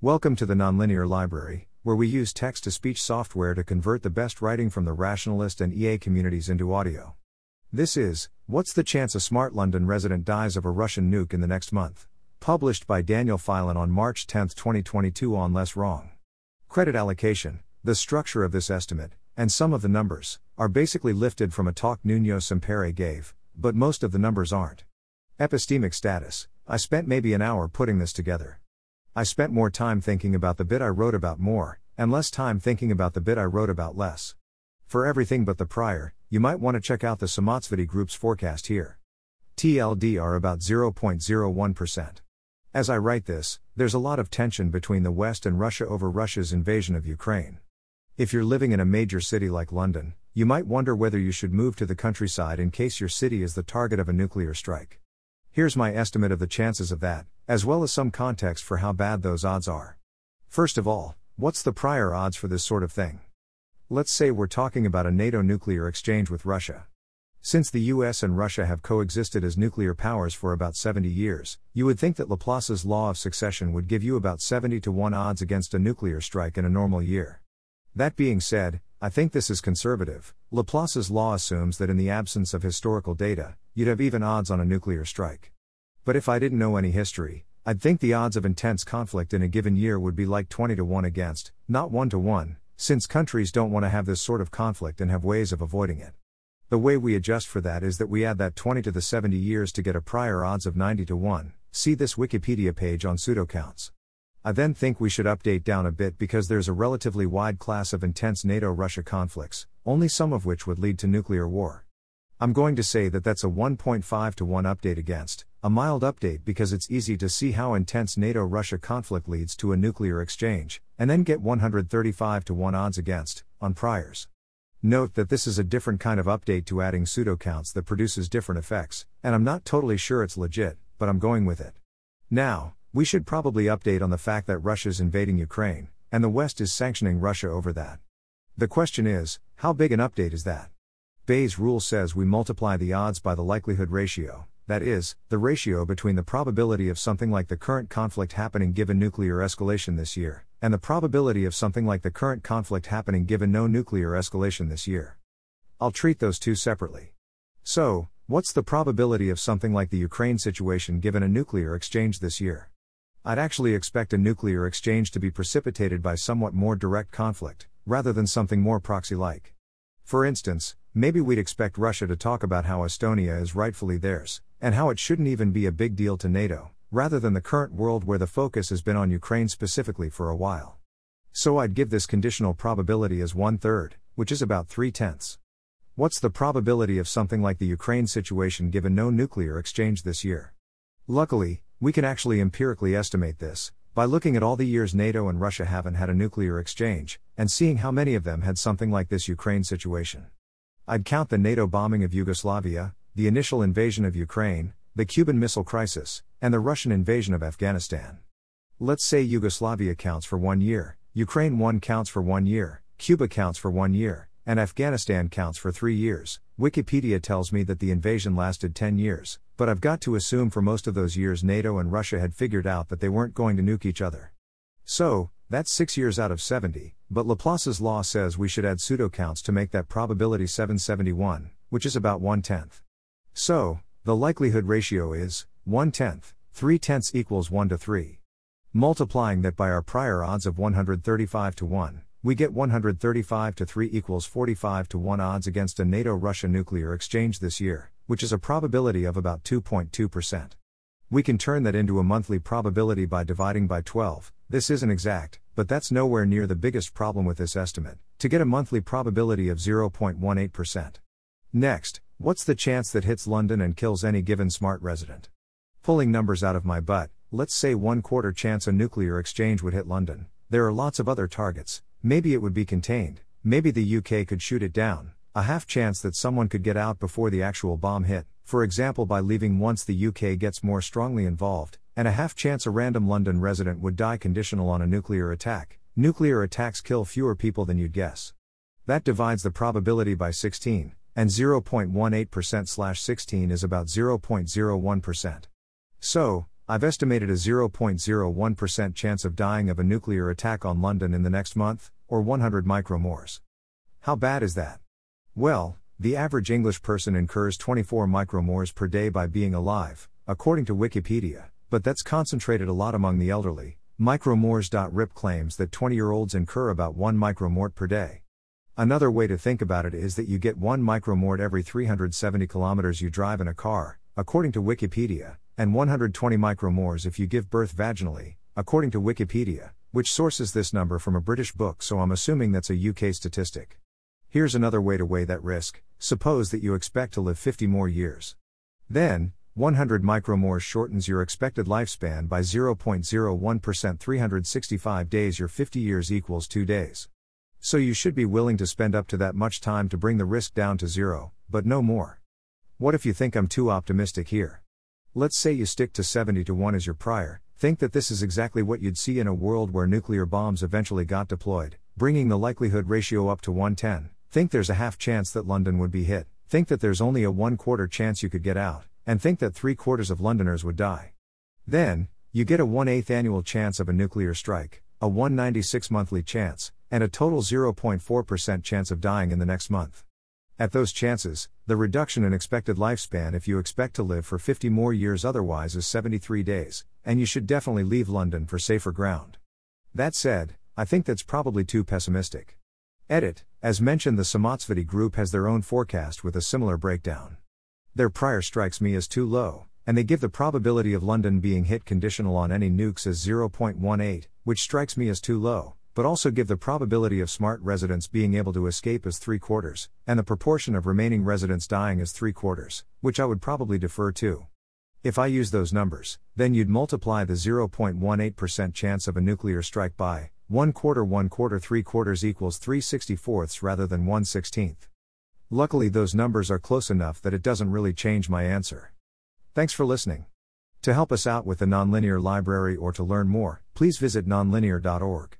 Welcome to the Nonlinear Library, where we use text to speech software to convert the best writing from the rationalist and EA communities into audio. This is What's the Chance a Smart London Resident Dies of a Russian Nuke in the Next Month? Published by Daniel Filan on March 10, 2022, on Less Wrong. Credit allocation, the structure of this estimate, and some of the numbers, are basically lifted from a talk Nuno Sempere gave, but most of the numbers aren't. Epistemic status I spent maybe an hour putting this together. I spent more time thinking about the bit I wrote about more, and less time thinking about the bit I wrote about less. For everything but the prior, you might want to check out the Samotsvety group's forecast here. tl;dr about 0.01%. As I write this, there's a lot of tension between the West and Russia over Russia's invasion of Ukraine. If you're living in a major city like London, you might wonder whether you should move to the countryside in case your city is the target of a nuclear strike. Here's my estimate of the chances of that, as well as some context for how bad those odds are. First of all, what's the prior odds for this sort of thing? Let's say we're talking about a NATO nuclear exchange with Russia. Since the US and Russia have coexisted as nuclear powers for about 70 years, you would think that Laplace's law of succession would give you about 70 to 1 odds against a nuclear strike in a normal year. That being said, I think this is conservative. Laplace's law assumes that in the absence of historical data, you'd have even odds on a nuclear strike. But if I didn't know any history, I'd think the odds of intense conflict in a given year would be like 20 to 1 against, not 1 to 1, since countries don't want to have this sort of conflict and have ways of avoiding it. The way we adjust for that is that we add that 20 to the 70 years to get a prior odds of 90 to 1. See this Wikipedia page on pseudocounts. I then think we should update down a bit because there's a relatively wide class of intense NATO Russia conflicts, only some of which would lead to nuclear war. I'm going to say that that's a 1.5 to 1 update against, a mild update because it's easy to see how intense NATO Russia conflict leads to a nuclear exchange, and then get 135 to 1 odds against, on priors. Note that this is a different kind of update to adding pseudocounts that produces different effects, and I'm not totally sure it's legit, but I'm going with it. Now, we should probably update on the fact that Russia's invading Ukraine, and the West is sanctioning Russia over that. The question is, how big an update is that? Bayes' rule says we multiply the odds by the likelihood ratio, that is, the ratio between the probability of something like the current conflict happening given nuclear escalation this year, and the probability of something like the current conflict happening given no nuclear escalation this year. I'll treat those two separately. So, what's the probability of something like the Ukraine situation given a nuclear exchange this year? I'd actually expect a nuclear exchange to be precipitated by somewhat more direct conflict, rather than something more proxy like. For instance, maybe we'd expect Russia to talk about how Estonia is rightfully theirs, and how it shouldn't even be a big deal to NATO, rather than the current world where the focus has been on Ukraine specifically for a while. So I'd give this conditional probability as one third, which is about three tenths. What's the probability of something like the Ukraine situation given no nuclear exchange this year? Luckily, we can actually empirically estimate this, by looking at all the years NATO and Russia haven't had a nuclear exchange, and seeing how many of them had something like this Ukraine situation. I'd count the NATO bombing of Yugoslavia, the initial invasion of Ukraine, the Cuban Missile Crisis, and the Russian invasion of Afghanistan. Let's say Yugoslavia counts for one year, Ukraine 1 counts for one year, Cuba counts for one year, and Afghanistan counts for three years. Wikipedia tells me that the invasion lasted 10 years, but I've got to assume for most of those years NATO and Russia had figured out that they weren't going to nuke each other. So, that's 6 years out of 70, but Laplace's law says we should add pseudocounts to make that probability 771, which is about 1 tenth. So, the likelihood ratio is 1 tenth, 3 tenths equals 1 to 3. Multiplying that by our prior odds of 135 to 1, we get 135 to 3 equals 45 to 1 odds against a NATO Russia nuclear exchange this year, which is a probability of about 2.2%. We can turn that into a monthly probability by dividing by 12. This isn't exact, but that's nowhere near the biggest problem with this estimate, to get a monthly probability of 0.18%. Next, what's the chance that hits London and kills any given smart resident? Pulling numbers out of my butt, let's say one quarter chance a nuclear exchange would hit London. There are lots of other targets, maybe it would be contained, maybe the UK could shoot it down, a half chance that someone could get out before the actual bomb hit, for example by leaving once the UK gets more strongly involved, and a half chance a random London resident would die conditional on a nuclear attack. Nuclear attacks kill fewer people than you'd guess. That divides the probability by 16, and 0.18% slash 16 is about 0.01%. So, I've estimated a 0.01% chance of dying of a nuclear attack on London in the next month, or 100 micromorts. How bad is that? Well, the average English person incurs 24 micromorts per day by being alive, according to Wikipedia, but that's concentrated a lot among the elderly. Micromorts.rip claims that 20 year olds incur about 1 micromort per day. Another way to think about it is that you get 1 micromort every 370 kilometers you drive in a car, according to Wikipedia, and 120 micromorts if you give birth vaginally, according to Wikipedia, which sources this number from a British book, so I'm assuming that's a UK statistic. Here's another way to weigh that risk suppose that you expect to live 50 more years. Then, 100 micromorts shortens your expected lifespan by 0.01% 365 days your 50 years equals 2 days. So you should be willing to spend up to that much time to bring the risk down to zero, but no more. What if you think I'm too optimistic here? Let's say you stick to 70 to 1 as your prior, think that this is exactly what you'd see in a world where nuclear bombs eventually got deployed, bringing the likelihood ratio up to 110. Think there's a half chance that London would be hit, think that there's only a one quarter chance you could get out, and think that three quarters of Londoners would die. Then, you get a 1 8th annual chance of a nuclear strike, a 196 monthly chance, and a total 0.4% chance of dying in the next month. At those chances, the reduction in expected lifespan if you expect to live for 50 more years otherwise is 73 days, and you should definitely leave London for safer ground. That said, I think that's probably too pessimistic. Edit, as mentioned, the Samotsvety group has their own forecast with a similar breakdown. Their prior strikes me as too low, and they give the probability of London being hit conditional on any nukes as 0.18, which strikes me as too low, but also give the probability of smart residents being able to escape as 3 quarters, and the proportion of remaining residents dying as 3 quarters, which I would probably defer to. If I use those numbers, then you'd multiply the 0.18% chance of a nuclear strike by 1 quarter 1 quarter 3 quarters equals 3 64ths rather than 1 16th. Luckily, those numbers are close enough that it doesn't really change my answer. Thanks for listening. To help us out with the Nonlinear Library or to learn more, please visit nonlinear.org.